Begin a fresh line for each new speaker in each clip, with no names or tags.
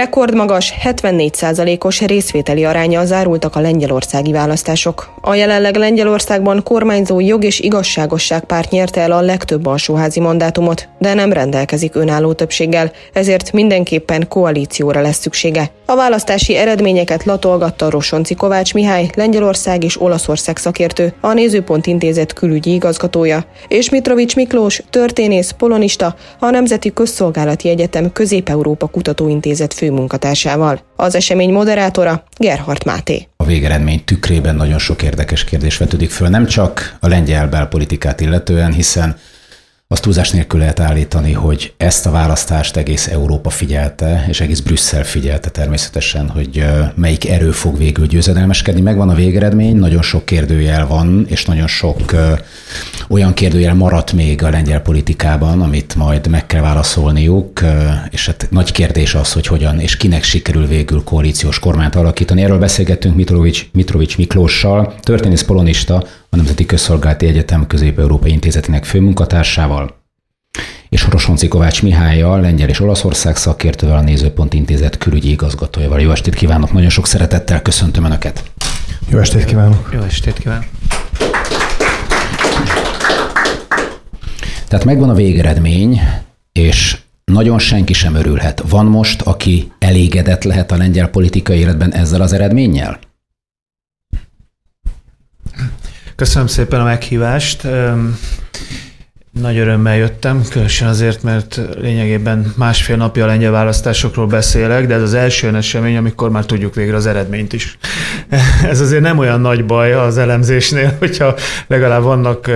Rekordmagas 74%-os részvételi aránya zárultak a lengyelországi választások. A jelenleg Lengyelországban kormányzó jog és igazságosság párt nyerte el a legtöbb alsóházi mandátumot, de nem rendelkezik önálló többséggel, ezért mindenképpen koalícióra lesz szüksége. A választási eredményeket latolgatta Rosonci Kovács Mihály, Lengyelország és Olaszország szakértő, a Nézőpont Intézet külügyi igazgatója, és Mitrovics Miklós, történész, polonista, a Nemzeti Közszolgálati Egyetem Közép-Európa Kutatóintézet főmunkatársával. Az esemény moderátora Gerhard Máté.
Végeredmény tükrében nagyon sok érdekes kérdés vetődik föl, nem csak a lengyel belpolitikát illetően, hiszen azt túlzás nélkül lehet állítani, hogy ezt a választást egész Európa figyelte, és egész Brüsszel figyelte természetesen, hogy melyik erő fog végül győzedelmeskedni. Megvan a végeredmény, nagyon sok kérdőjel van, és nagyon sok olyan kérdőjel maradt még a lengyel politikában, amit majd meg kell válaszolniuk, és hát nagy kérdés az, hogy hogyan és kinek sikerül végül koalíciós kormányt alakítani. Erről beszélgettünk Mitrovics, Mitrovics Miklóssal, történész polonista, a Nemzeti Közszolgálati Egyetem Közép-Európai Intézetének főmunkatársával, és Horosonci Kovács Mihályjal, Lengyel és Olaszország szakértővel, a Nézőpont Intézet külügyi igazgatójával. Jó estét kívánok, nagyon sok szeretettel köszöntöm Önöket.
Jó estét kívánok.
Jó estét kívánok.
Tehát megvan a végeredmény, és nagyon senki sem örülhet. Van most, aki elégedett lehet a lengyel politikai életben ezzel az eredménnyel?
Köszönöm szépen a meghívást. Nagy örömmel jöttem, különösen azért, mert lényegében másfél napja a lengyel választásokról beszélek, de ez az első esemény, amikor már tudjuk végre az eredményt is. Ez azért nem olyan nagy baj az elemzésnél, hogyha legalább vannak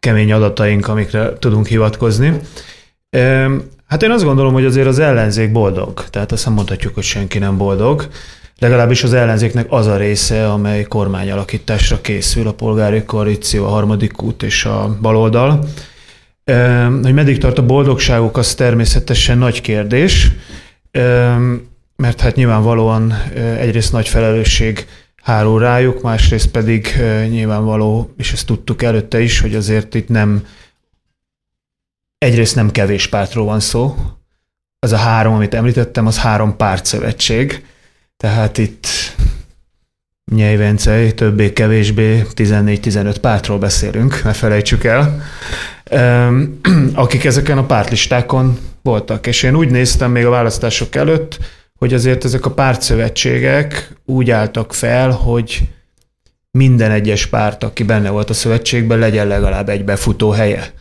kemény adataink, amikre tudunk hivatkozni. Hát én azt gondolom, hogy azért az ellenzék boldog. Tehát azt nem mondhatjuk, hogy senki nem boldog legalábbis az ellenzéknek az a része, amely kormányalakításra készül, a polgári koalíció, a harmadik út és a baloldal. Hogy meddig tart a boldogságuk, az természetesen nagy kérdés, mert hát nyilvánvalóan egyrészt nagy felelősség hárul rájuk, másrészt pedig nyilvánvaló, és ezt tudtuk előtte is, hogy azért itt nem egyrészt nem kevés pártról van szó, az a három, amit említettem, az három pártszövetség, tehát itt Nyejvencei, többé-kevésbé 14-15 pártról beszélünk, ne felejtsük el, akik ezeken a pártlistákon voltak. És én úgy néztem még a választások előtt, hogy azért ezek a pártszövetségek úgy álltak fel, hogy minden egyes párt, aki benne volt a szövetségben, legyen legalább egy befutó helye.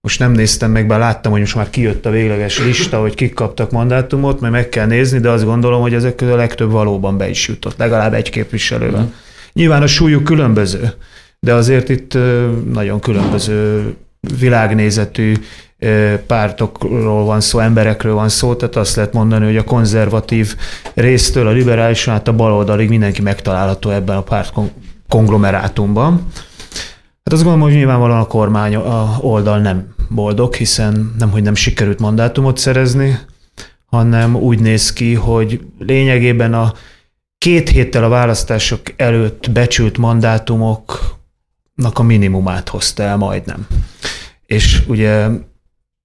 Most nem néztem meg, bár láttam, hogy most már kijött a végleges lista, hogy kik kaptak mandátumot, mert meg kell nézni, de azt gondolom, hogy ezek közül a legtöbb valóban be is jutott, legalább egy képviselővel. Mm. Nyilván a súlyuk különböző, de azért itt nagyon különböző világnézetű pártokról van szó, emberekről van szó, tehát azt lehet mondani, hogy a konzervatív résztől a liberális át a baloldalig mindenki megtalálható ebben a párt konglomerátumban. Hát azt gondolom, hogy nyilvánvalóan a kormány a oldal nem boldog, hiszen nem, hogy nem sikerült mandátumot szerezni, hanem úgy néz ki, hogy lényegében a két héttel a választások előtt becsült mandátumoknak a minimumát hozta el majdnem. És ugye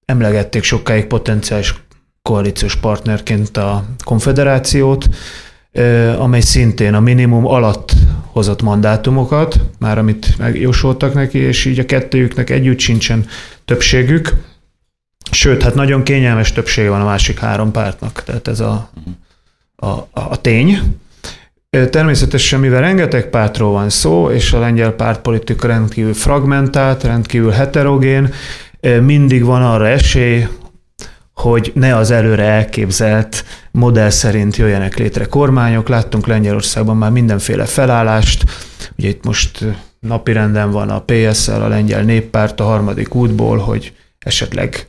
emlegették sokáig potenciális koalíciós partnerként a konfederációt, amely szintén a minimum alatt hozott mandátumokat, már amit megjósoltak neki, és így a kettőjüknek együtt sincsen többségük. Sőt, hát nagyon kényelmes többsége van a másik három pártnak, tehát ez a, a, a tény. Természetesen, mivel rengeteg pártról van szó, és a lengyel pártpolitika rendkívül fragmentált, rendkívül heterogén, mindig van arra esély, hogy ne az előre elképzelt modell szerint jöjjenek létre kormányok. Láttunk Lengyelországban már mindenféle felállást, ugye itt most napirenden van a PSL, a lengyel néppárt a harmadik útból, hogy esetleg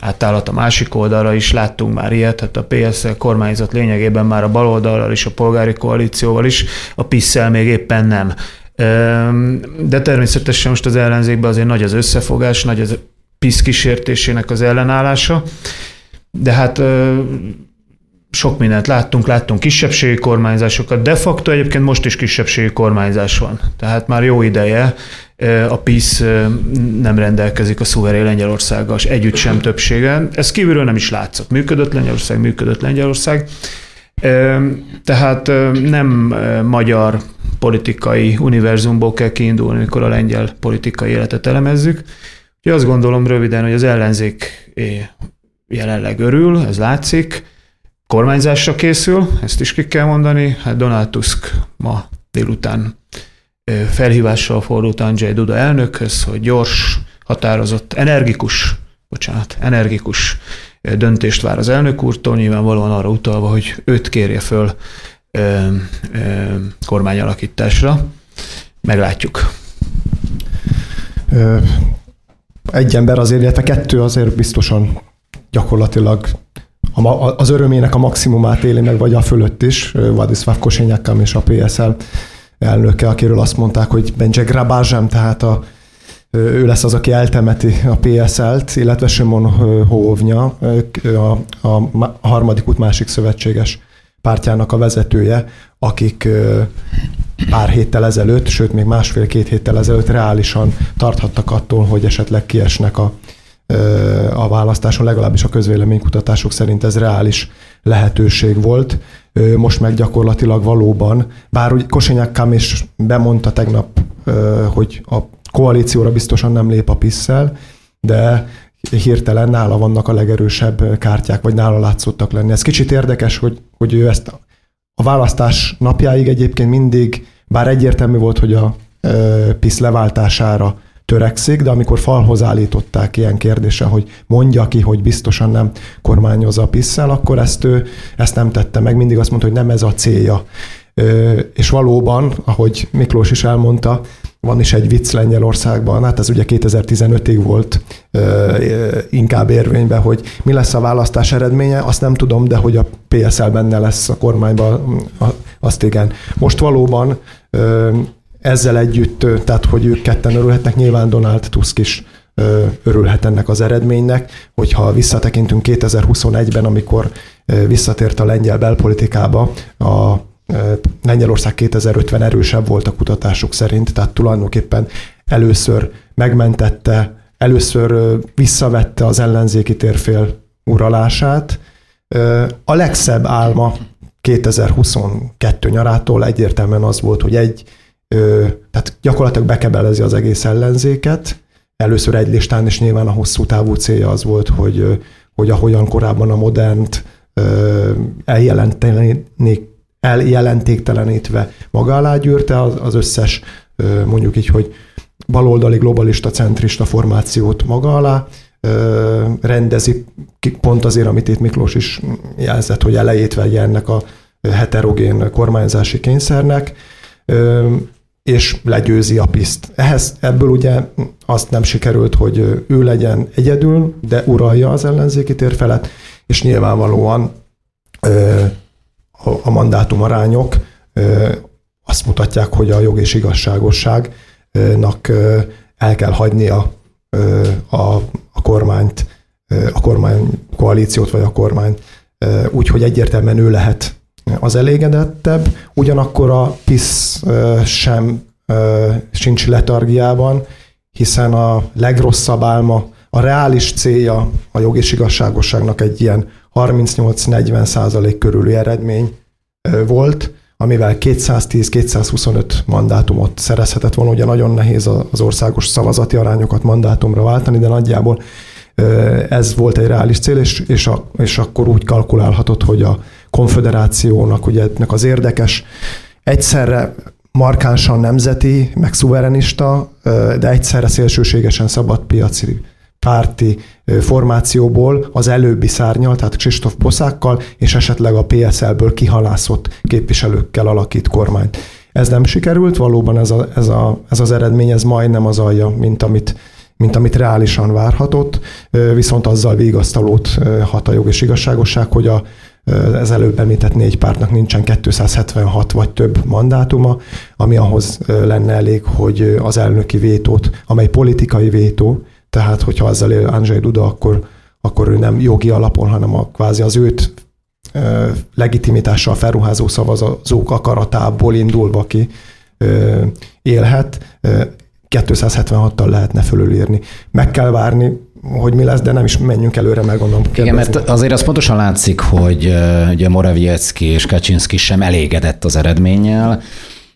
átállat a másik oldalra is, láttunk már ilyet, hát a PSL kormányzat lényegében már a baloldalral és a polgári koalícióval is, a pisz még éppen nem. De természetesen most az ellenzékben azért nagy az összefogás, nagy az PISZ kísértésének az ellenállása, de hát sok mindent láttunk, láttunk kisebbségi kormányzásokat, de facto egyébként most is kisebbségi kormányzás van. Tehát már jó ideje a PISZ nem rendelkezik a szuverén Lengyelországgal, és együtt sem többségen. Ez kívülről nem is látszott. Működött Lengyelország, működött Lengyelország. Tehát nem magyar politikai univerzumból kell kiindulni, amikor a lengyel politikai életet elemezzük. Úgyhogy azt gondolom röviden, hogy az ellenzék jelenleg örül, ez látszik, kormányzásra készül, ezt is ki kell mondani. Hát Donald Tusk ma délután felhívással fordult Andrzej Duda elnökhöz, hogy gyors, határozott, energikus, bocsánat, energikus döntést vár az elnök úrtól, nyilvánvalóan arra utalva, hogy őt kérje föl ö, ö, kormányalakításra. Meglátjuk.
Egy ember azért, illetve kettő azért biztosan gyakorlatilag az örömének a maximumát éli meg, vagy a fölött is, Vladislav Kosenyakam és a PSL elnöke, akiről azt mondták, hogy Benje Grabázsem, tehát a, ő lesz az, aki eltemeti a PSL-t, illetve Simon Hóvnya, a, a harmadik út másik szövetséges pártjának a vezetője, akik pár héttel ezelőtt, sőt még másfél-két héttel ezelőtt reálisan tarthattak attól, hogy esetleg kiesnek a, a választáson, legalábbis a közvéleménykutatások szerint ez reális lehetőség volt. Most meg gyakorlatilag valóban, bár úgy Kosenyák is bemondta tegnap, hogy a koalícióra biztosan nem lép a pisszel, de hirtelen nála vannak a legerősebb kártyák, vagy nála látszottak lenni. Ez kicsit érdekes, hogy, hogy ő ezt a választás napjáig egyébként mindig, bár egyértelmű volt, hogy a PISZ leváltására törekszik, de amikor falhoz állították ilyen kérdése, hogy mondja ki, hogy biztosan nem kormányozza a pisszel, akkor ezt ő ezt nem tette meg, mindig azt mondta, hogy nem ez a célja. És valóban, ahogy Miklós is elmondta, van is egy vicc Lengyelországban, hát ez ugye 2015-ig volt inkább érvényben, hogy mi lesz a választás eredménye, azt nem tudom, de hogy a PSL benne lesz a kormányban, azt igen. Most valóban ezzel együtt, tehát hogy ők ketten örülhetnek, nyilván Donald Tusk is örülhet ennek az eredménynek, hogyha visszatekintünk 2021-ben, amikor visszatért a lengyel belpolitikába, a Lengyelország 2050 erősebb volt a kutatások szerint, tehát tulajdonképpen először megmentette, először visszavette az ellenzéki térfél uralását. A legszebb álma 2022 nyarától egyértelműen az volt, hogy egy tehát gyakorlatilag bekebelezi az egész ellenzéket. Először egy listán, és nyilván a hosszú távú célja az volt, hogy, hogy ahogyan korábban a modernt eljelentéktelenítve maga alá gyűrte az, az összes, mondjuk így, hogy baloldali globalista, centrista formációt maga alá, rendezi, pont azért, amit itt Miklós is jelzett, hogy elejét vegye ennek a heterogén kormányzási kényszernek, és legyőzi a piszt. Ehhez ebből ugye azt nem sikerült, hogy ő legyen egyedül, de uralja az ellenzéki tér felett, és nyilvánvalóan a mandátum arányok azt mutatják, hogy a jog és igazságosságnak el kell hagynia a, a kormányt, a kormány koalíciót, vagy a kormányt, úgyhogy egyértelműen ő lehet az elégedettebb, ugyanakkor a PISZ sem sincs letargiában, hiszen a legrosszabb álma, a reális célja a jog és igazságosságnak egy ilyen 38-40 százalék körüli eredmény volt, amivel 210-225 mandátumot szerezhetett volna. Ugye nagyon nehéz az országos szavazati arányokat mandátumra váltani, de nagyjából ez volt egy reális cél, és, és, a, és akkor úgy kalkulálhatott, hogy a konfederációnak ugye ennek az érdekes, egyszerre markánsan nemzeti, meg szuverenista, de egyszerre szélsőségesen szabadpiaci párti formációból az előbbi szárnyal, tehát Kristóf Poszákkal, és esetleg a PSL-ből kihalászott képviselőkkel alakít kormányt. Ez nem sikerült, valóban ez, a, ez, a, ez az eredmény, ez majdnem az alja, mint amit, mint amit reálisan várhatott, viszont azzal vigasztalót hat a jog és igazságosság, hogy a, ez előbb említett négy pártnak nincsen 276 vagy több mandátuma, ami ahhoz lenne elég, hogy az elnöki vétót, amely politikai vétó, tehát hogyha azzal él Andrzej Duda, akkor, akkor ő nem jogi alapon, hanem a, kvázi az őt legitimitással felruházó szavazók akaratából indulva ki élhet. 276-tal lehetne fölülírni. Meg kell várni, hogy mi lesz, de nem is menjünk előre, meg gondolom.
Igen, mert azért az pontosan látszik, hogy ugye Morawiecki és Kaczynski sem elégedett az eredménnyel,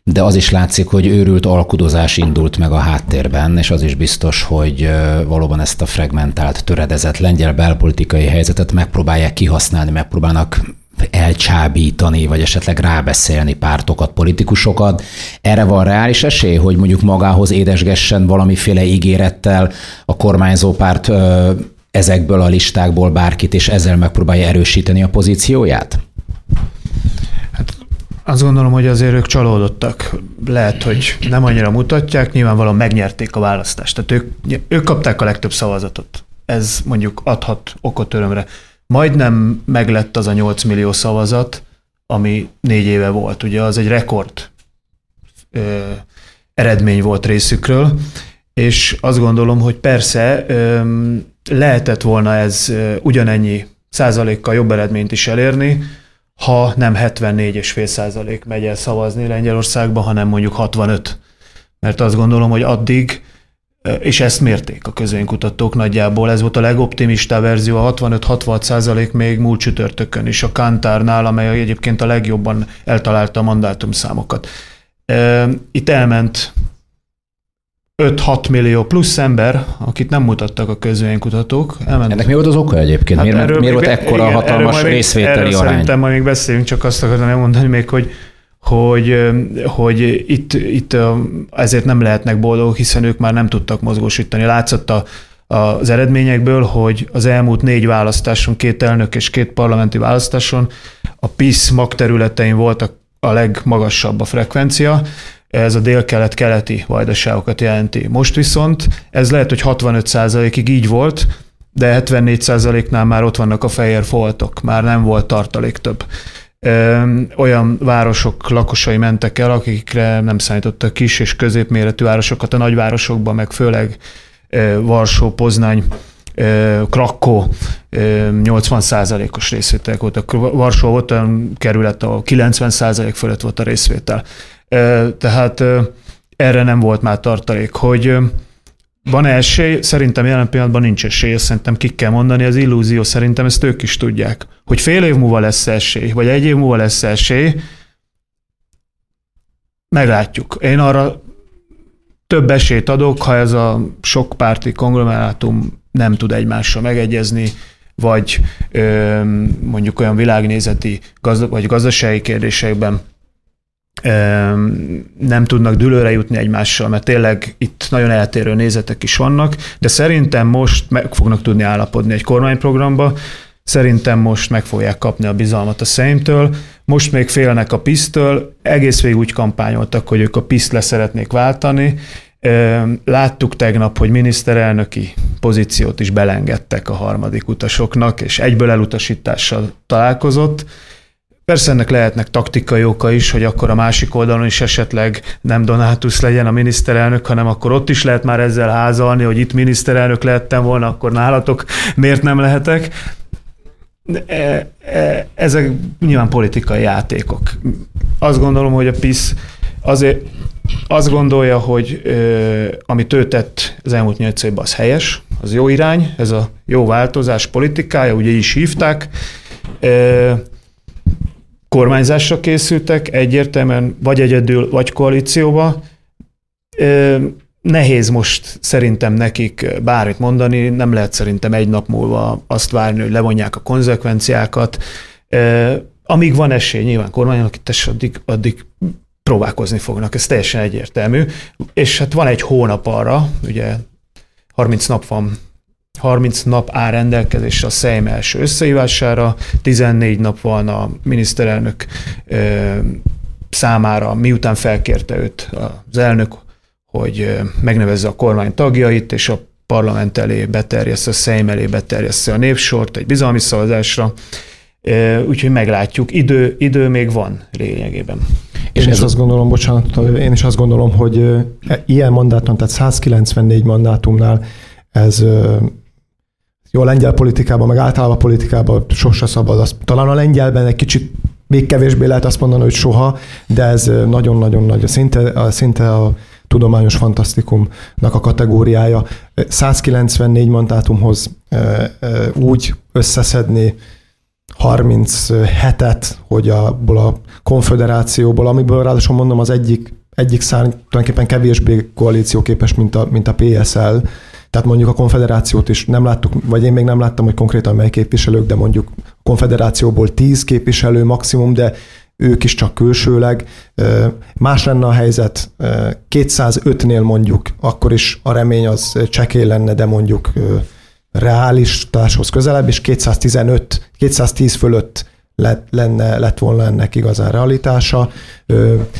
de az is látszik, hogy őrült alkudozás indult meg a háttérben, és az is biztos, hogy valóban ezt a fragmentált, töredezett lengyel belpolitikai helyzetet megpróbálják kihasználni, megpróbálnak elcsábítani, vagy esetleg rábeszélni pártokat, politikusokat. Erre van reális esély, hogy mondjuk magához édesgessen valamiféle ígérettel a kormányzó párt ezekből a listákból bárkit, és ezzel megpróbálja erősíteni a pozícióját?
Hát azt gondolom, hogy azért ők csalódottak. Lehet, hogy nem annyira mutatják, nyilvánvalóan megnyerték a választást. Tehát ők, ők kapták a legtöbb szavazatot. Ez mondjuk adhat okot örömre majdnem meglett az a 8 millió szavazat, ami négy éve volt. Ugye az egy rekord ö, eredmény volt részükről, és azt gondolom, hogy persze ö, lehetett volna ez ö, ugyanennyi százalékkal jobb eredményt is elérni, ha nem 74,5 százalék megy el szavazni Lengyelországba, hanem mondjuk 65. Mert azt gondolom, hogy addig és ezt mérték a közönkutatók nagyjából. Ez volt a legoptimistább verzió, a 65-66 százalék még múlt csütörtökön is a Kantárnál, amely egyébként a legjobban eltalálta a mandátumszámokat. Itt elment 5-6 millió plusz ember, akit nem mutattak a közvéleménykutatók.
Elment. Ennek mi volt az oka egyébként? Hát miért, miért volt ekkora igen, hatalmas részvételi
erről
arány?
Szerintem majd még beszélünk, csak azt akarom elmondani még, hogy hogy, hogy itt, itt ezért nem lehetnek boldogok, hiszen ők már nem tudtak mozgósítani. Látszott a, az eredményekből, hogy az elmúlt négy választáson, két elnök és két parlamenti választáson a PISZ magterületein volt a legmagasabb a frekvencia, ez a dél-kelet-keleti vajdaságokat jelenti. Most viszont ez lehet, hogy 65%-ig így volt, de 74%-nál már ott vannak a fehér foltok, már nem volt tartalék több olyan városok lakosai mentek el, akikre nem számítottak kis és középméretű városokat, a nagyvárosokban, meg főleg Varsó, Poznány, Krakó 80% os részvételek voltak. Varsó volt olyan kerület, ahol 90% fölött volt a részvétel. Tehát erre nem volt már tartalék, hogy van-e esély? Szerintem jelen pillanatban nincs esély, szerintem ki kell mondani, az illúzió szerintem ezt ők is tudják. Hogy fél év múlva lesz esély, vagy egy év múlva lesz esély, meglátjuk. Én arra több esélyt adok, ha ez a sok párti konglomerátum nem tud egymással megegyezni, vagy ö, mondjuk olyan világnézeti gazda, vagy gazdasági kérdésekben nem tudnak dülőre jutni egymással, mert tényleg itt nagyon eltérő nézetek is vannak, de szerintem most meg fognak tudni állapodni egy kormányprogramba, szerintem most meg fogják kapni a bizalmat a Szeimtől, most még félnek a pisztől, egész végig úgy kampányoltak, hogy ők a piszt le szeretnék váltani, Láttuk tegnap, hogy miniszterelnöki pozíciót is belengedtek a harmadik utasoknak, és egyből elutasítással találkozott. Persze ennek lehetnek taktikai oka is, hogy akkor a másik oldalon is esetleg nem Donátus legyen a miniszterelnök, hanem akkor ott is lehet már ezzel házalni, hogy itt miniszterelnök lehettem volna, akkor nálatok miért nem lehetek. E, e, ezek nyilván politikai játékok. Azt gondolom, hogy a PISZ azért azt gondolja, hogy amit ő tett az elmúlt nyolc évben, az helyes, az jó irány, ez a jó változás politikája, ugye is hívták kormányzásra készültek, egyértelműen vagy egyedül, vagy koalícióba. Nehéz most szerintem nekik bármit mondani, nem lehet szerintem egy nap múlva azt várni, hogy levonják a konzekvenciákat. Amíg van esély, nyilván kormányalakítás, addig, addig próbálkozni fognak, ez teljesen egyértelmű. És hát van egy hónap arra, ugye 30 nap van 30 nap áll rendelkezésre a Szejm első összehívására, 14 nap van a miniszterelnök ö, számára, miután felkérte őt az elnök, hogy megnevezze a kormány tagjait, és a parlament elé beterjessze, a Szejm elé beterjessze a népsort egy bizalmi szavazásra. Úgyhogy meglátjuk, idő, idő még van lényegében.
És én is azt gondolom, bocsánat, én is azt gondolom, hogy ilyen mandátum, tehát 194 mandátumnál ez jó, a lengyel politikában, meg általában a politikában sose szabad. Az, talán a lengyelben egy kicsit még kevésbé lehet azt mondani, hogy soha, de ez nagyon-nagyon nagy. Szinte, szinte a tudományos fantasztikumnak a kategóriája. 194 mandátumhoz úgy összeszedni 37-et, hogy abból a konfederációból, amiből ráadásul mondom az egyik, egyik szár tulajdonképpen kevésbé koalícióképes, mint a, mint a PSL, tehát mondjuk a konfederációt is nem láttuk, vagy én még nem láttam, hogy konkrétan mely képviselők, de mondjuk konfederációból 10 képviselő maximum, de ők is csak külsőleg. Más lenne a helyzet, 205-nél mondjuk, akkor is a remény az csekély lenne, de mondjuk reális társhoz közelebb, és 215, 210 fölött lett, lenne, lett volna ennek igazán realitása.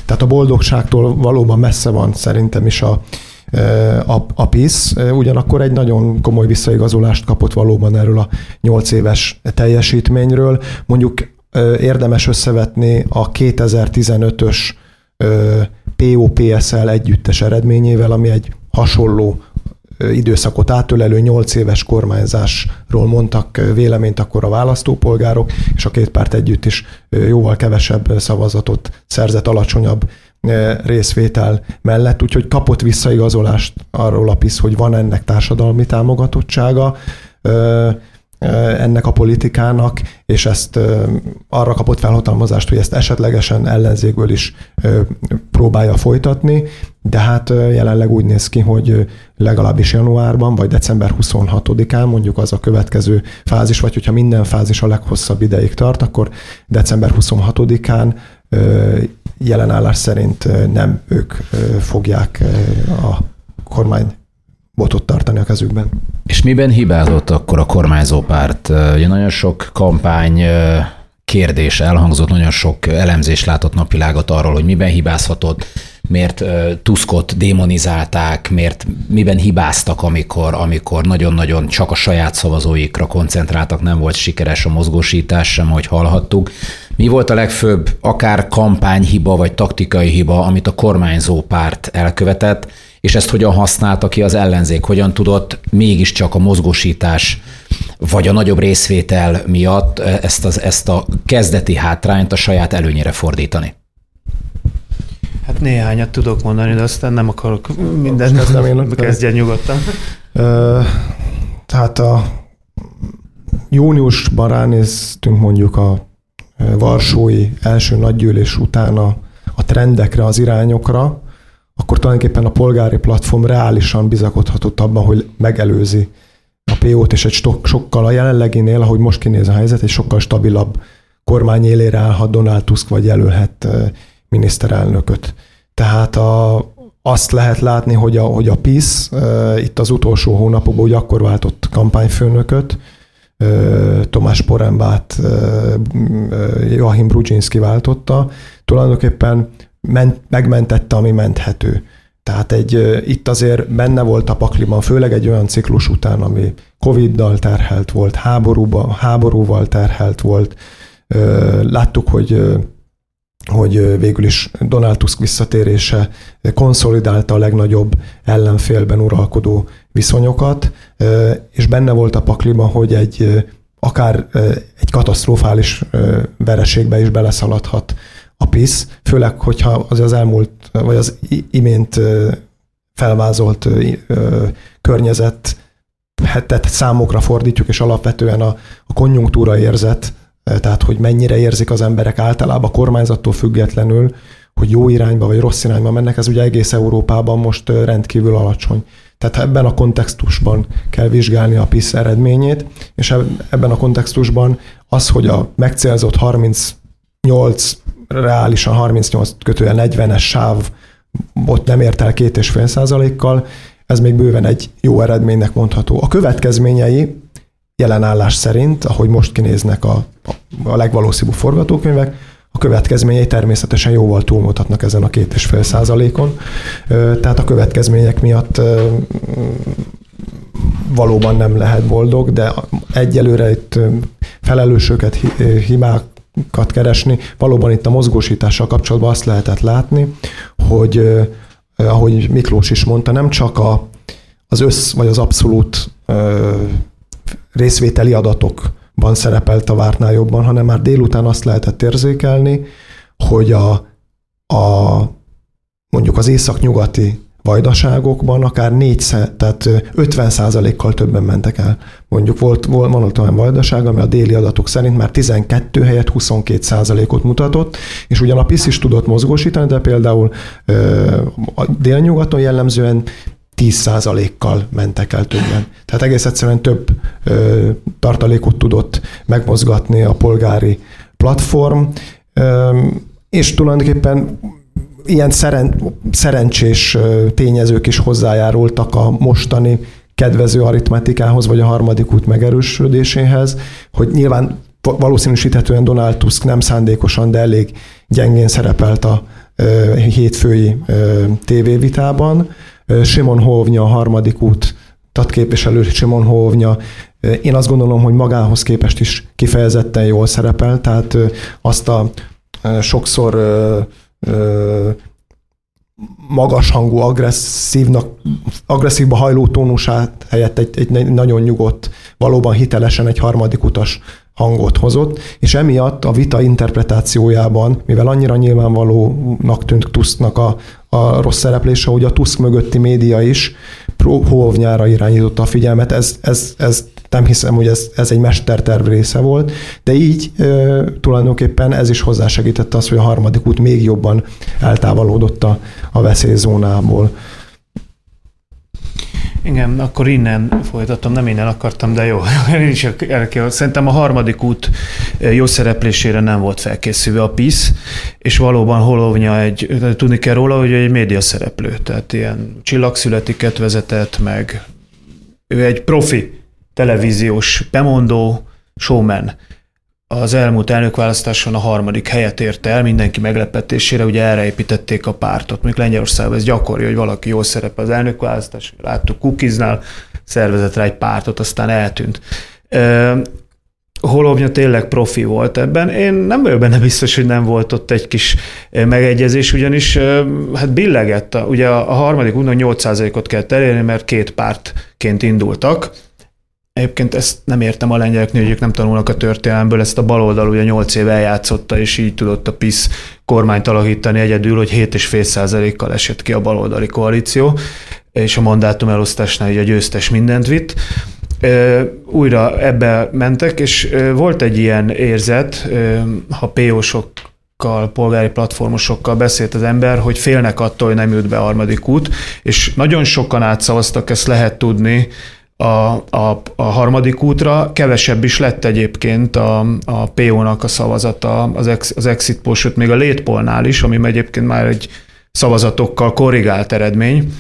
Tehát a boldogságtól valóban messze van szerintem is a, a, a PISZ, ugyanakkor egy nagyon komoly visszaigazolást kapott valóban erről a 8 éves teljesítményről. Mondjuk érdemes összevetni a 2015-ös POPSL együttes eredményével, ami egy hasonló időszakot átölelő 8 éves kormányzásról mondtak véleményt akkor a választópolgárok, és a két párt együtt is jóval kevesebb szavazatot szerzett alacsonyabb részvétel mellett, úgyhogy kapott visszaigazolást arról a PISZ, hogy van ennek társadalmi támogatottsága ennek a politikának, és ezt arra kapott felhatalmazást, hogy ezt esetlegesen ellenzékből is próbálja folytatni, de hát jelenleg úgy néz ki, hogy legalábbis januárban, vagy december 26-án mondjuk az a következő fázis, vagy hogyha minden fázis a leghosszabb ideig tart, akkor december 26-án jelenállás szerint nem ők fogják a kormány botot tartani a kezükben.
És miben hibázott akkor a kormányzó párt? Ugye nagyon sok kampány kérdés elhangzott, nagyon sok elemzés látott napvilágot arról, hogy miben hibázhatott, miért Tuskot démonizálták, miért miben hibáztak, amikor, amikor nagyon-nagyon csak a saját szavazóikra koncentráltak, nem volt sikeres a mozgósítás sem, ahogy hallhattuk. Mi volt a legfőbb akár kampányhiba vagy taktikai hiba, amit a kormányzó párt elkövetett, és ezt hogyan használta ki az ellenzék, hogyan tudott mégiscsak a mozgósítás vagy a nagyobb részvétel miatt ezt, az, ezt a kezdeti hátrányt a saját előnyére fordítani?
Hát néhányat tudok mondani, de aztán nem akarok mindent. Kezdem én. Kezdjen nyugodtan.
tehát a júniusban ránéztünk mondjuk a Varsói első nagygyűlés után a, a trendekre, az irányokra, akkor tulajdonképpen a polgári platform reálisan bizakodhatott abban, hogy megelőzi a PO-t, és egy stok, sokkal a jelenleginél, ahogy most kinéz a helyzet, egy sokkal stabilabb kormány élére állhat Donald Tusk, vagy jelölhet miniszterelnököt. Tehát a, azt lehet látni, hogy a, hogy a PISZ itt az utolsó hónapokban úgy akkor váltott kampányfőnököt, Tomás Porembát Joachim Brudzinski váltotta, tulajdonképpen ment, megmentette, ami menthető. Tehát egy, itt azért benne volt a pakliban, főleg egy olyan ciklus után, ami Covid-dal terhelt volt, háborúba, háborúval terhelt volt. Láttuk, hogy hogy végül is Donald Tusk visszatérése konszolidálta a legnagyobb ellenfélben uralkodó viszonyokat, és benne volt a pakliban, hogy egy akár egy katasztrofális vereségbe is beleszaladhat a PISZ, főleg, hogyha az az elmúlt, vagy az imént felvázolt környezet tehát számokra fordítjuk, és alapvetően a, a konjunktúra érzet, tehát hogy mennyire érzik az emberek általában kormányzattól függetlenül, hogy jó irányba vagy rossz irányba mennek, ez ugye egész Európában most rendkívül alacsony. Tehát ebben a kontextusban kell vizsgálni a PISZ eredményét, és ebben a kontextusban az, hogy a megcélzott 38 reálisan 38 kötően 40-es sáv ott nem ért el két és fél százalékkal, ez még bőven egy jó eredménynek mondható. A következményei jelenállás szerint, ahogy most kinéznek a, a legvalószínűbb forgatókönyvek, a következményei természetesen jóval túlmutatnak ezen a két és fél százalékon. Tehát a következmények miatt valóban nem lehet boldog, de egyelőre itt felelősöket, hibák, keresni. Valóban itt a mozgósítással kapcsolatban azt lehetett látni, hogy ahogy Miklós is mondta, nem csak a, az össz vagy az abszolút részvételi adatokban szerepelt a vártnál jobban, hanem már délután azt lehetett érzékelni, hogy a, a mondjuk az északnyugati vajdaságokban akár 4, tehát 50 kal többen mentek el. Mondjuk volt, volt van olyan vajdaság, ami a déli adatok szerint már 12 helyett 22 ot mutatott, és ugyan a PISZ is tudott mozgósítani, de például a délnyugaton jellemzően 10%-kal mentek el többen. Tehát egész egyszerűen több ö, tartalékot tudott megmozgatni a polgári platform, ö, és tulajdonképpen ilyen szeren, szerencsés tényezők is hozzájárultak a mostani kedvező aritmetikához, vagy a harmadik út megerősödéséhez, hogy nyilván valószínűsíthetően Donald Tusk nem szándékosan, de elég gyengén szerepelt a hétfői tévévitában. Simon Hóvnya, harmadik út tatképviselő Simon Hóvnya, én azt gondolom, hogy magához képest is kifejezetten jól szerepel, tehát azt a sokszor magas hangú, agresszívnak, agresszívba hajló tónusát helyett egy, egy nagyon nyugodt, valóban hitelesen egy harmadik utas hangot hozott, és emiatt a vita interpretációjában, mivel annyira nyilvánvalónak tűnt Tusknak a, a rossz szereplése, hogy a Tusk mögötti média is Hóvnyára irányította a figyelmet, ez, ez, ez nem hiszem, hogy ez, ez egy mesterterv része volt, de így e, tulajdonképpen ez is hozzásegítette azt, hogy a harmadik út még jobban eltávolodott a, a veszélyzónából.
Igen, akkor innen folytatom, nem innen akartam, de jó. Én is el Szerintem a harmadik út jó szereplésére nem volt felkészülve a PISZ, és valóban Holovnya egy, tudni kell róla, hogy egy média szereplő, tehát ilyen csillagszületiket vezetett, meg ő egy profi televíziós bemondó showman. Az elmúlt elnökválasztáson a harmadik helyet érte el, mindenki meglepetésére, ugye erre építették a pártot. Még Lengyelországban ez gyakori, hogy valaki jól szerepel az elnökválasztás, láttuk Kukiznál, szervezett rá egy pártot, aztán eltűnt. Holovnya tényleg profi volt ebben. Én nem vagyok benne biztos, hogy nem volt ott egy kis megegyezés, ugyanis hát billegett. Ugye a harmadik úton 8%-ot kell elérni, mert két pártként indultak, Egyébként ezt nem értem a lengyeleknél, hogy ők nem tanulnak a történelemből, ezt a baloldal ugye 8 éve eljátszotta, és így tudott a PISZ kormányt alakítani egyedül, hogy 7,5%-kal esett ki a baloldali koalíció, és a mandátum elosztásnál ugye a győztes mindent vitt. Újra ebbe mentek, és volt egy ilyen érzet, ha PO-sok polgári platformosokkal beszélt az ember, hogy félnek attól, hogy nem jut be a harmadik út, és nagyon sokan átszavaztak, ezt lehet tudni, a, a, a harmadik útra, kevesebb is lett egyébként a, a PO-nak a szavazata az, ex, az exit poll, sőt még a létpolnál is, ami egyébként már egy szavazatokkal korrigált eredmény,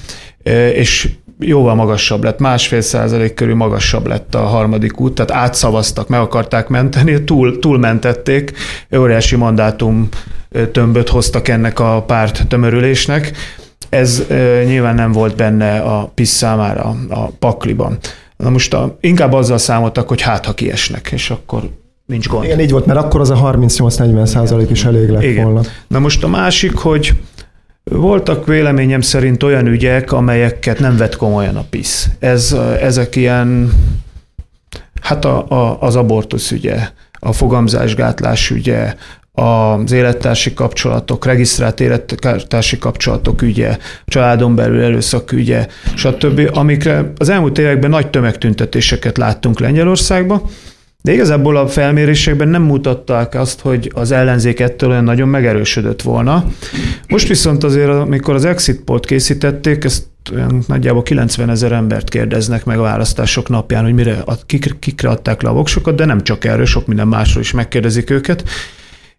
és jóval magasabb lett, másfél százalék körül magasabb lett a harmadik út, tehát átszavaztak, meg akarták menteni, túl, túlmentették, óriási mandátum tömböt hoztak ennek a párt tömörülésnek, ez e, nyilván nem volt benne a PISZ számára a pakliban. Na most a, inkább azzal számoltak, hogy hát ha kiesnek, és akkor nincs gond.
Igen, így volt, mert akkor az a 38-40 százalék is elég lett Igen. volna.
Na most a másik, hogy voltak véleményem szerint olyan ügyek, amelyeket nem vett komolyan a PISZ. Ez, ezek ilyen, hát a, a, az abortusz ügye, a fogamzásgátlás ügye, az élettársi kapcsolatok, regisztrált élettársi kapcsolatok ügye, családon belül erőszak ügye, stb., amikre az elmúlt években nagy tömegtüntetéseket láttunk Lengyelországban, de igazából a felmérésekben nem mutatták azt, hogy az ellenzék ettől olyan nagyon megerősödött volna. Most viszont azért, amikor az exit polt készítették, ezt olyan nagyjából 90 ezer embert kérdeznek meg a választások napján, hogy mire, kik, kikre adták le a voksokat, de nem csak erről, sok minden másról is megkérdezik őket,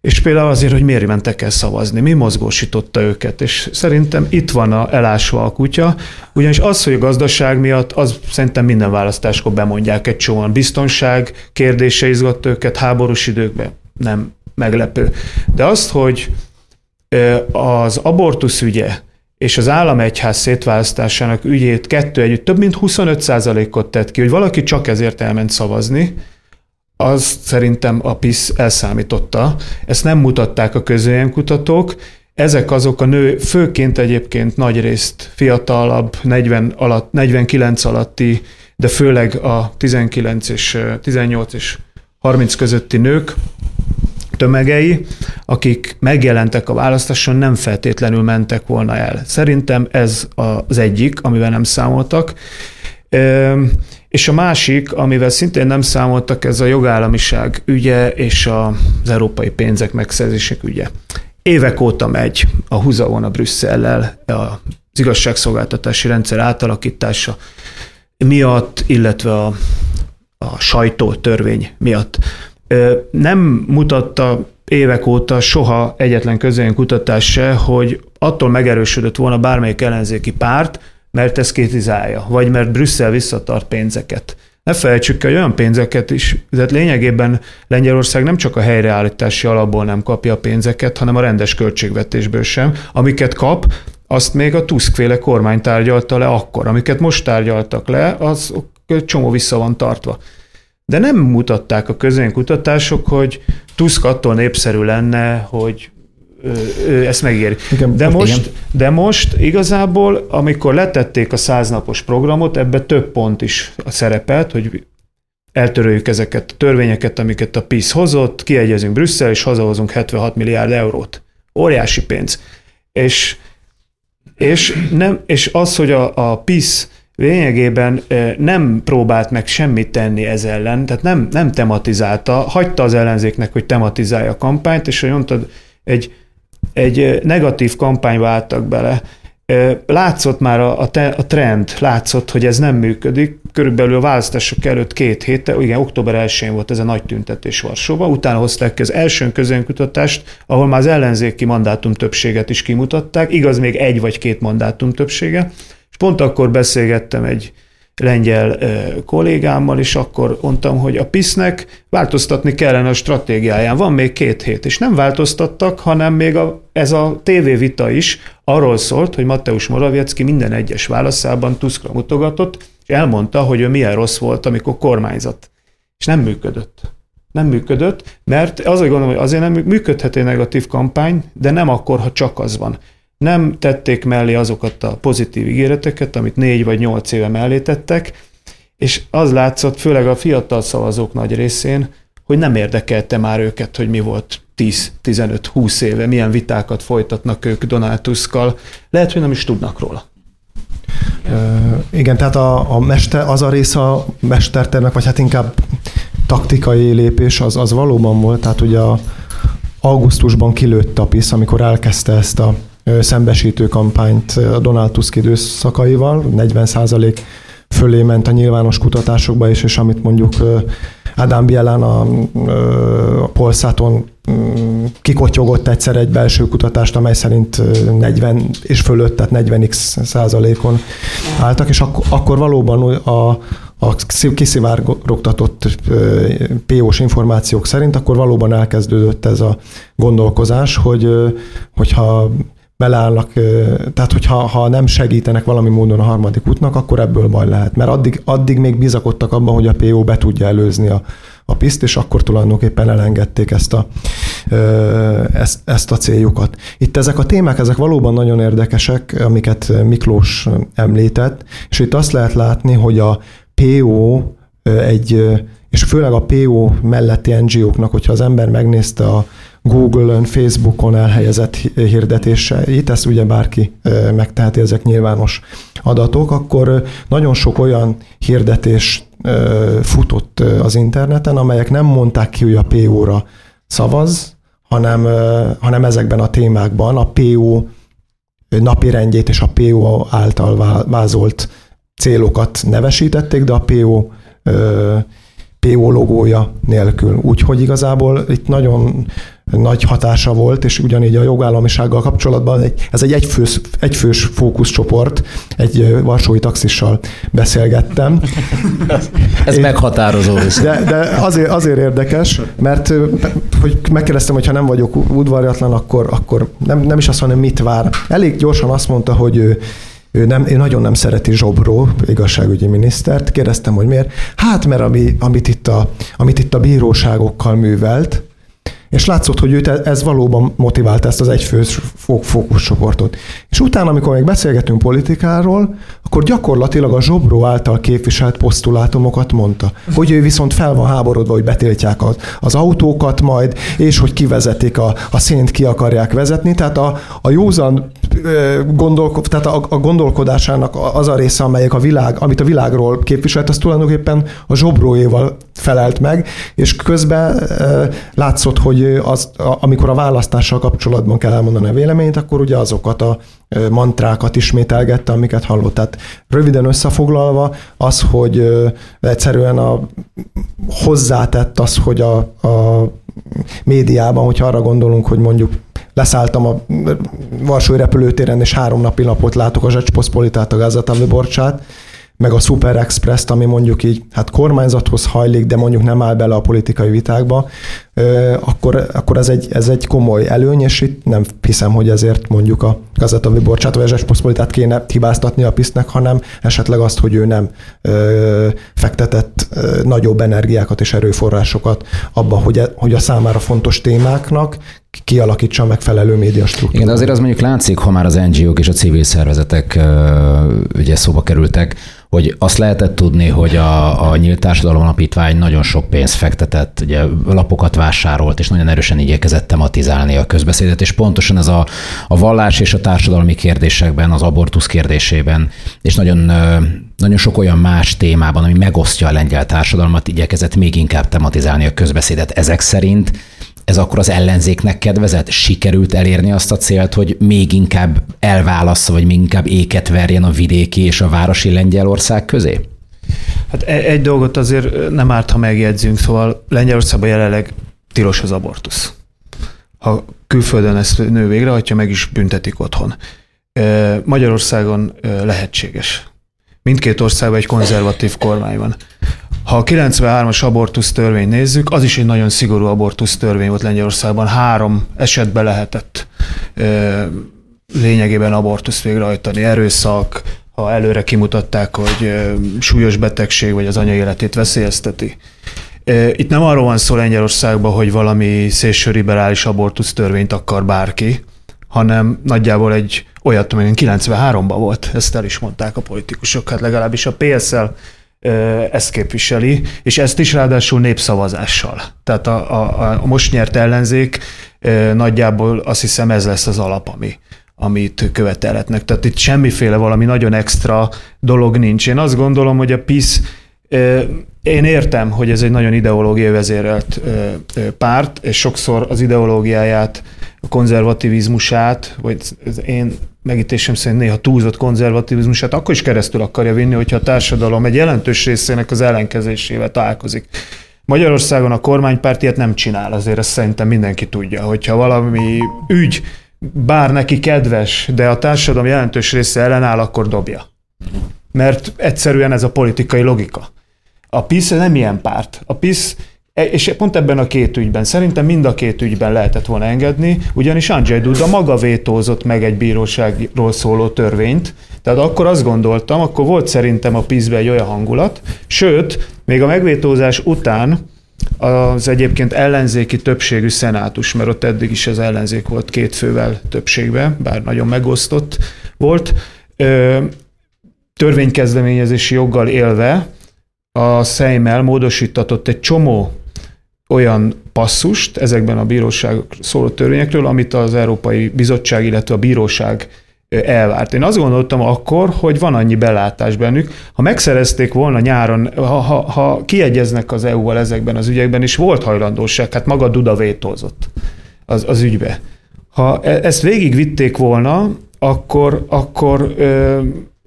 és például azért, hogy miért mentek el szavazni, mi mozgósította őket, és szerintem itt van a elásva a kutya, ugyanis az, hogy a gazdaság miatt, az szerintem minden választáskor bemondják egy csomóan. Biztonság kérdése izgatta őket háborús időkben, nem meglepő. De azt, hogy az abortusz ügye és az államegyház szétválasztásának ügyét kettő együtt több mint 25%-ot tett ki, hogy valaki csak ezért elment szavazni, az szerintem a PISZ elszámította. Ezt nem mutatták a kutatók. Ezek azok a nő, főként egyébként nagy részt fiatalabb, 40 alatt, 49 alatti, de főleg a 19 és 18 és 30 közötti nők, tömegei, akik megjelentek a választáson, nem feltétlenül mentek volna el. Szerintem ez az egyik, amivel nem számoltak. És a másik, amivel szintén nem számoltak, ez a jogállamiság ügye és az európai pénzek megszerzések ügye. Évek óta megy a húzavon a Brüsszellel az igazságszolgáltatási rendszer átalakítása miatt, illetve a, a sajtótörvény miatt. Nem mutatta évek óta soha egyetlen kutatás se, hogy attól megerősödött volna bármelyik ellenzéki párt, mert ez kritizálja, vagy mert Brüsszel visszatart pénzeket. Ne felejtsük el, olyan pénzeket is, tehát lényegében Lengyelország nem csak a helyreállítási alapból nem kapja a pénzeket, hanem a rendes költségvetésből sem. Amiket kap, azt még a Tusk-féle kormány tárgyalta le akkor. Amiket most tárgyaltak le, az csomó vissza van tartva. De nem mutatták a közönkutatások, hogy Tusk attól népszerű lenne, hogy ezt megéri. De, most, de most igazából, amikor letették a száznapos programot, ebbe több pont is a szerepelt, hogy eltöröljük ezeket a törvényeket, amiket a PISZ hozott, kiegyezünk Brüsszel, és hazahozunk 76 milliárd eurót. Óriási pénz. És, és, nem, és az, hogy a, a PISZ lényegében nem próbált meg semmit tenni ez ellen, tehát nem, nem tematizálta, hagyta az ellenzéknek, hogy tematizálja a kampányt, és hogy mondtad, egy egy negatív kampányba álltak bele. Látszott már a, a trend, látszott, hogy ez nem működik. Körülbelül a választások előtt két héttel, igen, október 1-én volt ez a nagy tüntetés Varsóban, utána hozták az első közönkutatást, ahol már az ellenzéki mandátum többséget is kimutatták, igaz, még egy vagy két mandátum többsége, és pont akkor beszélgettem egy lengyel kollégámmal, és akkor mondtam, hogy a PISZ-nek változtatni kellene a stratégiáján. Van még két hét, és nem változtattak, hanem még a, ez a tévévita is arról szólt, hogy Mateusz Morawiecki minden egyes válaszában Tuskra mutogatott, és elmondta, hogy ő milyen rossz volt, amikor kormányzat. És nem működött. Nem működött, mert azért gondolom, hogy azért nem működhet egy negatív kampány, de nem akkor, ha csak az van nem tették mellé azokat a pozitív ígéreteket, amit négy vagy nyolc éve mellé tettek, és az látszott, főleg a fiatal szavazók nagy részén, hogy nem érdekelte már őket, hogy mi volt 10-15-20 éve, milyen vitákat folytatnak ők Donald Tuskkal. Lehet, hogy nem is tudnak róla.
Igen, tehát a, a mester, az a része a mestertervnek, vagy hát inkább taktikai lépés, az, az valóban volt. Tehát ugye a, augusztusban kilőtt a PISZ, amikor elkezdte ezt a szembesítő kampányt a Donald Tusk időszakaival, 40% fölé ment a nyilvános kutatásokba is, és amit mondjuk Ádám Bielán a, a Polszáton mm, kikotyogott egyszer egy belső kutatást, amely szerint 40 és fölött, tehát 40x százalékon álltak, és akkor, akkor valóban a, a kiszivárogtatott PO-s információk szerint akkor valóban elkezdődött ez a gondolkozás, hogy hogyha beleállnak, tehát hogyha ha nem segítenek valami módon a harmadik útnak, akkor ebből baj lehet. Mert addig, addig még bizakodtak abban, hogy a PO be tudja előzni a, a piszt, és akkor tulajdonképpen elengedték ezt a, ezt, ezt a céljukat. Itt ezek a témák, ezek valóban nagyon érdekesek, amiket Miklós említett, és itt azt lehet látni, hogy a PO egy, és főleg a PO melletti NGO-knak, hogyha az ember megnézte a Google-ön, Facebookon elhelyezett hirdetéseit, ezt ugye bárki megteheti, ezek nyilvános adatok, akkor nagyon sok olyan hirdetés futott az interneten, amelyek nem mondták ki, hogy a PO-ra szavaz, hanem, hanem ezekben a témákban a PO napirendjét és a PO által vázolt célokat nevesítették, de a PO PO logója nélkül. Úgyhogy igazából itt nagyon nagy hatása volt, és ugyanígy a jogállamisággal kapcsolatban egy, ez egy egyfős, egyfős fókuszcsoport, egy varsói taxissal beszélgettem.
ez Én, meghatározó.
De, de azért, azért érdekes, mert hogy megkérdeztem, hogy ha nem vagyok udvarjatlan, akkor, akkor nem, nem is azt mondom, mit vár. Elég gyorsan azt mondta, hogy ő, ő, nem, ő nagyon nem szereti Zsobró, igazságügyi minisztert. Kérdeztem, hogy miért. Hát, mert ami, amit, itt a, amit itt a bíróságokkal művelt, És látszott, hogy őt ez valóban motivált ezt az egyfős fókuszcsoportot. És utána, amikor még beszélgetünk politikáról, akkor gyakorlatilag a Zsobró által képviselt posztulátumokat mondta, hogy ő viszont fel van háborodva, hogy betiltják az, az autókat majd, és hogy kivezetik a, a szént, ki akarják vezetni. Tehát a, a józan gondolko, tehát a, a gondolkodásának az a része, amelyek a világ, amit a világról képviselt, az tulajdonképpen a Zsobróéval felelt meg, és közben látszott, hogy az, amikor a választással kapcsolatban kell elmondani a véleményt, akkor ugye azokat a mantrákat ismételgette, amiket hallott. Tehát röviden összefoglalva az, hogy egyszerűen a, hozzátett az, hogy a, a médiában, hogyha arra gondolunk, hogy mondjuk leszálltam a Varsói repülőtéren, és három napi napot látok a Zsecsposzpolitát, a Gazeta Wyborcsát, meg a Super Express-t, ami mondjuk így hát kormányzathoz hajlik, de mondjuk nem áll bele a politikai vitákba, akkor, akkor ez, egy, ez egy komoly előny, és itt nem hiszem, hogy ezért mondjuk a Gazeta Viborcsát vagy a Zsesposzpolitát kéne hibáztatni a pisznek, hanem esetleg azt, hogy ő nem ö, fektetett ö, nagyobb energiákat és erőforrásokat abba, hogy, e, hogy a számára fontos témáknak kialakítsa a megfelelő média struktúrát.
Igen, azért az mondjuk látszik, ha már az NGO-k és a civil szervezetek ugye szóba kerültek, hogy azt lehetett tudni, hogy a, a Nyílt Társadalom Alapítvány nagyon sok pénzt fektetett, ugye lapokat vásárolt, és nagyon erősen igyekezett tematizálni a közbeszédet, és pontosan ez a, a vallás és a társadalmi kérdésekben, az abortusz kérdésében, és nagyon, nagyon sok olyan más témában, ami megosztja a lengyel társadalmat, igyekezett még inkább tematizálni a közbeszédet. Ezek szerint ez akkor az ellenzéknek kedvezett? Sikerült elérni azt a célt, hogy még inkább elválassza, vagy még inkább éket verjen a vidéki és a városi Lengyelország közé?
Hát e- egy dolgot azért nem árt, ha megjegyzünk, szóval Lengyelországban jelenleg tilos az abortusz. Ha külföldön ezt nő végrehajtja, meg is büntetik otthon. Magyarországon lehetséges. Mindkét országban egy konzervatív kormány van. Ha a 93-as abortusz törvény nézzük, az is egy nagyon szigorú abortusz törvény volt Lengyelországban. Három esetben lehetett ö, lényegében abortusz végrehajtani. Erőszak, ha előre kimutatták, hogy ö, súlyos betegség vagy az anya életét veszélyezteti. Itt nem arról van szó Lengyelországban, hogy valami szélső liberális abortusz törvényt akar bárki, hanem nagyjából egy olyat, ami 93-ban volt, ezt el is mondták a politikusok, hát legalábbis a PSL ezt képviseli, és ezt is ráadásul népszavazással. Tehát a, a, a most nyert ellenzék nagyjából azt hiszem ez lesz az alap, ami, amit követelhetnek. Tehát itt semmiféle valami nagyon extra dolog nincs. Én azt gondolom, hogy a PISZ én értem, hogy ez egy nagyon ideológiai vezérelt párt, és sokszor az ideológiáját, a konzervativizmusát, vagy én megítésem szerint néha túlzott konzervativizmusát akkor is keresztül akarja vinni, hogyha a társadalom egy jelentős részének az ellenkezésével találkozik. Magyarországon a kormánypárt ilyet nem csinál, azért ezt szerintem mindenki tudja, hogyha valami ügy bár neki kedves, de a társadalom jelentős része ellenáll, akkor dobja. Mert egyszerűen ez a politikai logika. A PISZ nem ilyen párt. A PISZ és pont ebben a két ügyben, szerintem mind a két ügyben lehetett volna engedni, ugyanis Andrzej Duda maga vétózott meg egy bíróságról szóló törvényt, tehát akkor azt gondoltam, akkor volt szerintem a PISZ-ben egy olyan hangulat, sőt, még a megvétózás után az egyébként ellenzéki többségű szenátus, mert ott eddig is az ellenzék volt két fővel többségben, bár nagyon megosztott volt, törvénykezdeményezési joggal élve a Szejmel módosítatott egy csomó olyan passzust ezekben a bíróság szóló törvényekről, amit az Európai Bizottság, illetve a bíróság elvárt. Én azt gondoltam akkor, hogy van annyi belátás bennük. Ha megszerezték volna nyáron, ha, ha, ha kiegyeznek az EU-val ezekben az ügyekben, és volt hajlandóság, hát maga Duda vétózott az, az ügybe. Ha e, ezt végigvitték volna, akkor, akkor ö,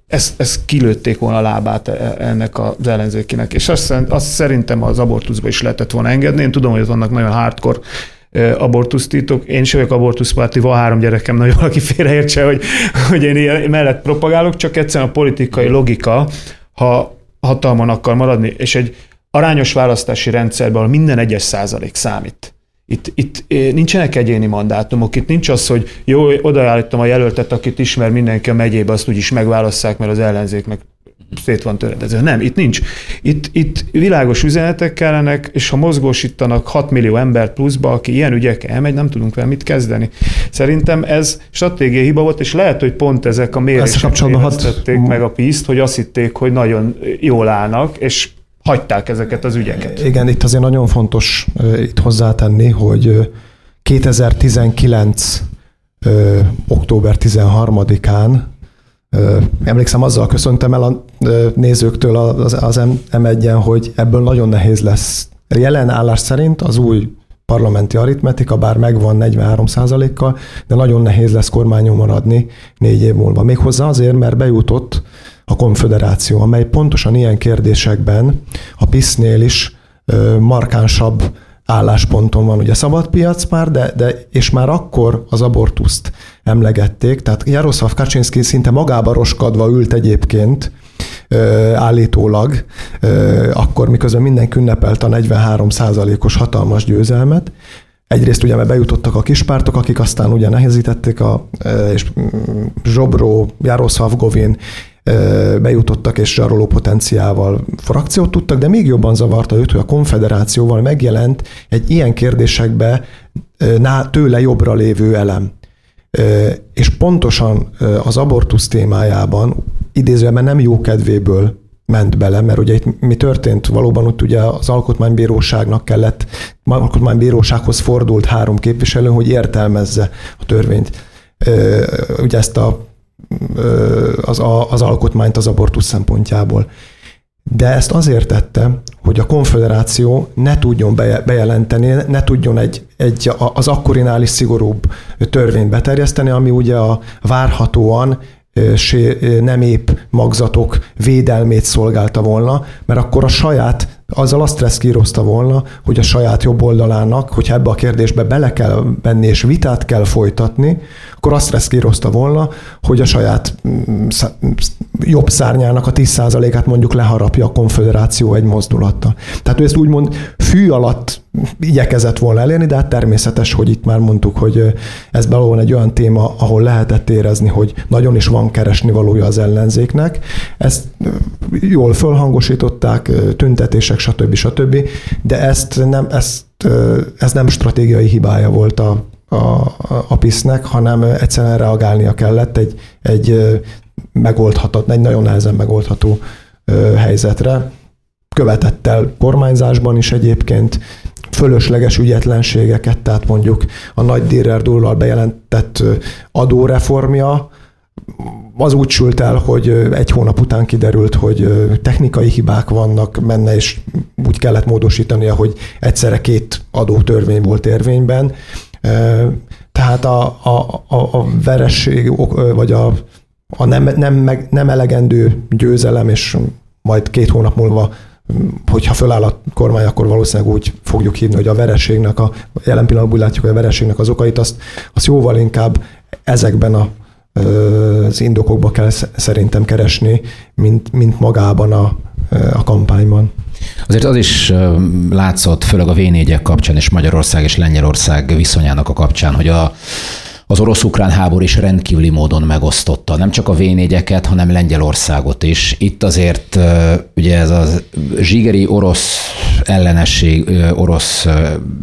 ezt, ezt kilőtték volna a lábát e, ennek az ellenzékinek. És azt, azt szerintem az abortuszba is lehetett volna engedni. Én tudom, hogy vannak nagyon hardcore abortusztítok. Én is vagyok abortuszpárti, van három gyerekem, nagyon valaki félreértse, hogy, hogy én ilyen mellett propagálok, csak egyszerűen a politikai logika, ha hatalman akar maradni, és egy arányos választási rendszerben, ahol minden egyes százalék számít, itt, itt eh, nincsenek egyéni mandátumok, itt nincs az, hogy jó, odaállítom a jelöltet, akit ismer mindenki a megyébe, azt úgyis megválasszák, mert az ellenzéknek szét van töredező. Nem, itt nincs. Itt, itt világos üzenetek kellenek, és ha mozgósítanak 6 millió embert pluszba, aki ilyen ügyekkel elmegy, nem tudunk vele mit kezdeni. Szerintem ez stratégiai hiba volt, és lehet, hogy pont ezek a mérések éreztették hat... meg a piszt, hogy azt hitték, hogy nagyon jól állnak, és hagyták ezeket az ügyeket.
Igen, itt azért nagyon fontos itt hozzátenni, hogy 2019 október 13-án Emlékszem, azzal köszöntem el a nézőktől az, az M1-en, hogy ebből nagyon nehéz lesz. Jelen állás szerint az új parlamenti aritmetika, bár megvan 43% kal de nagyon nehéz lesz kormányon maradni négy év múlva. Méghozzá azért, mert bejutott a konfederáció, amely pontosan ilyen kérdésekben a PISZ-nél is markánsabb állásponton van. Ugye szabad piac már, de, de és már akkor az abortuszt emlegették, tehát Jaroszlav Kaczynszki szinte magába roskadva ült egyébként, állítólag, akkor miközben mindenki ünnepelt a 43 os hatalmas győzelmet, Egyrészt ugye mert bejutottak a kispártok, akik aztán ugye nehezítették a, és mm, Zsobró, Jaroszlav Govin bejutottak és zsaroló potenciával frakciót tudtak, de még jobban zavarta őt, hogy a konfederációval megjelent egy ilyen kérdésekbe tőle jobbra lévő elem. És pontosan az abortusz témájában idézőben nem jó kedvéből ment bele, mert ugye itt mi történt? Valóban ott ugye az alkotmánybíróságnak kellett, alkotmánybírósághoz fordult három képviselő, hogy értelmezze a törvényt. Ugye ezt a az, az alkotmányt az abortusz szempontjából. De ezt azért tette, hogy a konfederáció ne tudjon bejelenteni, ne tudjon egy, egy az akkorinál is szigorúbb törvényt beterjeszteni, ami ugye a várhatóan nem épp magzatok védelmét szolgálta volna, mert akkor a saját, azzal azt reszkírozta volna, hogy a saját jobb oldalának, hogyha ebbe a kérdésbe bele kell venni és vitát kell folytatni, akkor azt reszkírozta volna, hogy a saját mm, jobb szárnyának a 10%-át mondjuk leharapja a konfederáció egy mozdulattal. Tehát ő ezt úgymond fű alatt igyekezett volna elérni, de hát természetes, hogy itt már mondtuk, hogy ez belőle egy olyan téma, ahol lehetett érezni, hogy nagyon is van keresni valója az ellenzéknek. Ezt jól fölhangosították, tüntetések, stb. stb. De ezt nem, ezt, ez nem stratégiai hibája volt a, a, a PISZ-nek, hanem egyszerűen reagálnia kellett egy, egy megoldhatat, egy nagyon nehezen megoldható helyzetre. Követett el kormányzásban is egyébként, fölösleges ügyetlenségeket, tehát mondjuk a nagy Dírer Dullal bejelentett adóreformja, az úgy sült el, hogy egy hónap után kiderült, hogy technikai hibák vannak benne, és úgy kellett módosítania, hogy egyszerre két adótörvény volt érvényben. Tehát a, a, a, a veresség, vagy a, a nem, nem, nem elegendő győzelem, és majd két hónap múlva hogyha föláll a kormány, akkor valószínűleg úgy fogjuk hívni, hogy a vereségnek, a jelen pillanatban úgy látjuk, hogy a vereségnek az okait, azt, azt jóval inkább ezekben a, az indokokba kell szerintem keresni, mint, mint magában a, a kampányban.
Azért az is látszott, főleg a v kapcsán és Magyarország és Lengyelország viszonyának a kapcsán, hogy a, az orosz-ukrán háború is rendkívüli módon megosztotta nem csak a v hanem Lengyelországot is. Itt azért ugye ez a zsigeri orosz ellenesség, orosz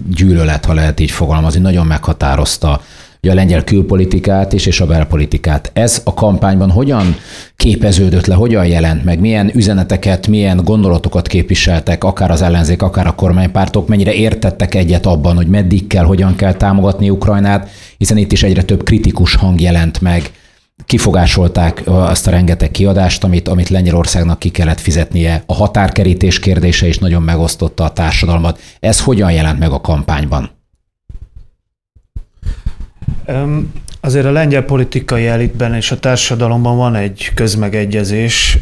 gyűlölet, ha lehet így fogalmazni, nagyon meghatározta a lengyel külpolitikát is, és a belpolitikát. Ez a kampányban hogyan képeződött le, hogyan jelent meg, milyen üzeneteket, milyen gondolatokat képviseltek, akár az ellenzék, akár a kormánypártok, mennyire értettek egyet abban, hogy meddig kell, hogyan kell támogatni Ukrajnát, hiszen itt is egyre több kritikus hang jelent meg, kifogásolták azt a rengeteg kiadást, amit, amit Lengyelországnak ki kellett fizetnie. A határkerítés kérdése is nagyon megosztotta a társadalmat. Ez hogyan jelent meg a kampányban?
Azért a lengyel politikai elitben és a társadalomban van egy közmegegyezés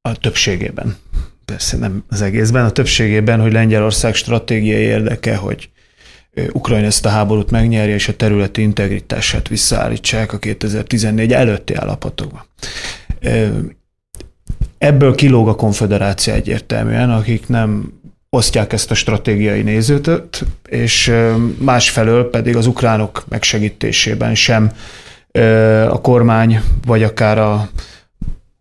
a többségében. Persze nem az egészben, a többségében, hogy Lengyelország stratégiai érdeke, hogy Ukrajna ezt a háborút megnyerje, és a területi integritását visszaállítsák a 2014 előtti állapotokba. Ebből kilóg a konfederáció egyértelműen, akik nem osztják ezt a stratégiai nézőt, és másfelől pedig az ukránok megsegítésében sem a kormány, vagy akár a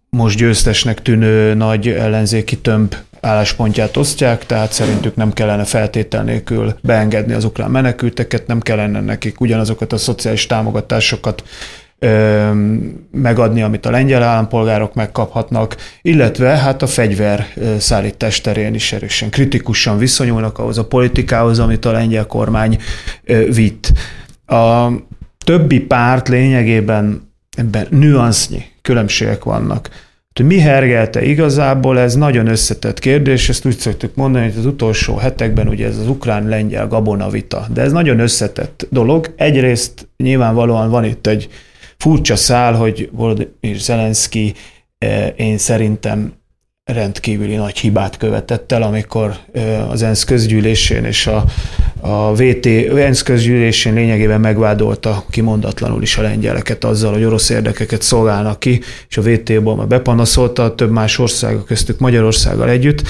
most győztesnek tűnő nagy ellenzéki tömb álláspontját osztják, tehát szerintük nem kellene feltétel nélkül beengedni az ukrán menekülteket, nem kellene nekik ugyanazokat a szociális támogatásokat megadni, amit a lengyel állampolgárok megkaphatnak, illetve hát a fegyver szállítás terén is erősen kritikusan viszonyulnak ahhoz a politikához, amit a lengyel kormány vitt. A többi párt lényegében ebben nüansznyi különbségek vannak. Mi hergelte igazából, ez nagyon összetett kérdés, ezt úgy szoktuk mondani, hogy az utolsó hetekben ugye ez az ukrán-lengyel gabona vita, de ez nagyon összetett dolog. Egyrészt nyilvánvalóan van itt egy furcsa szál, hogy Volodymyr Zelenszky eh, én szerintem rendkívüli nagy hibát követett el, amikor az ENSZ közgyűlésén és a, a VT ENSZ közgyűlésén lényegében megvádolta kimondatlanul is a lengyeleket azzal, hogy orosz érdekeket szolgálnak ki, és a VT-ból már bepanaszolta több más ország, köztük Magyarországgal együtt.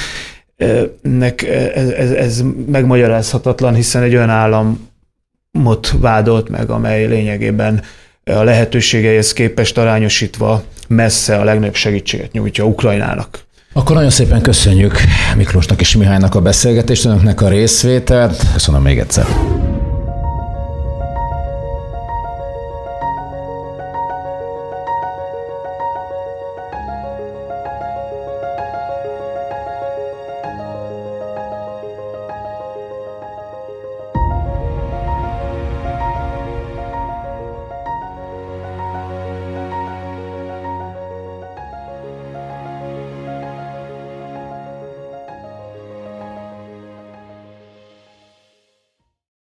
Nek ez, ez, ez megmagyarázhatatlan, hiszen egy olyan államot vádolt meg, amely lényegében a lehetőségeihez képest arányosítva messze a legnagyobb segítséget nyújtja Ukrajnának.
Akkor nagyon szépen köszönjük Miklósnak és Mihálynak a beszélgetést, önöknek a részvételt. Köszönöm még egyszer.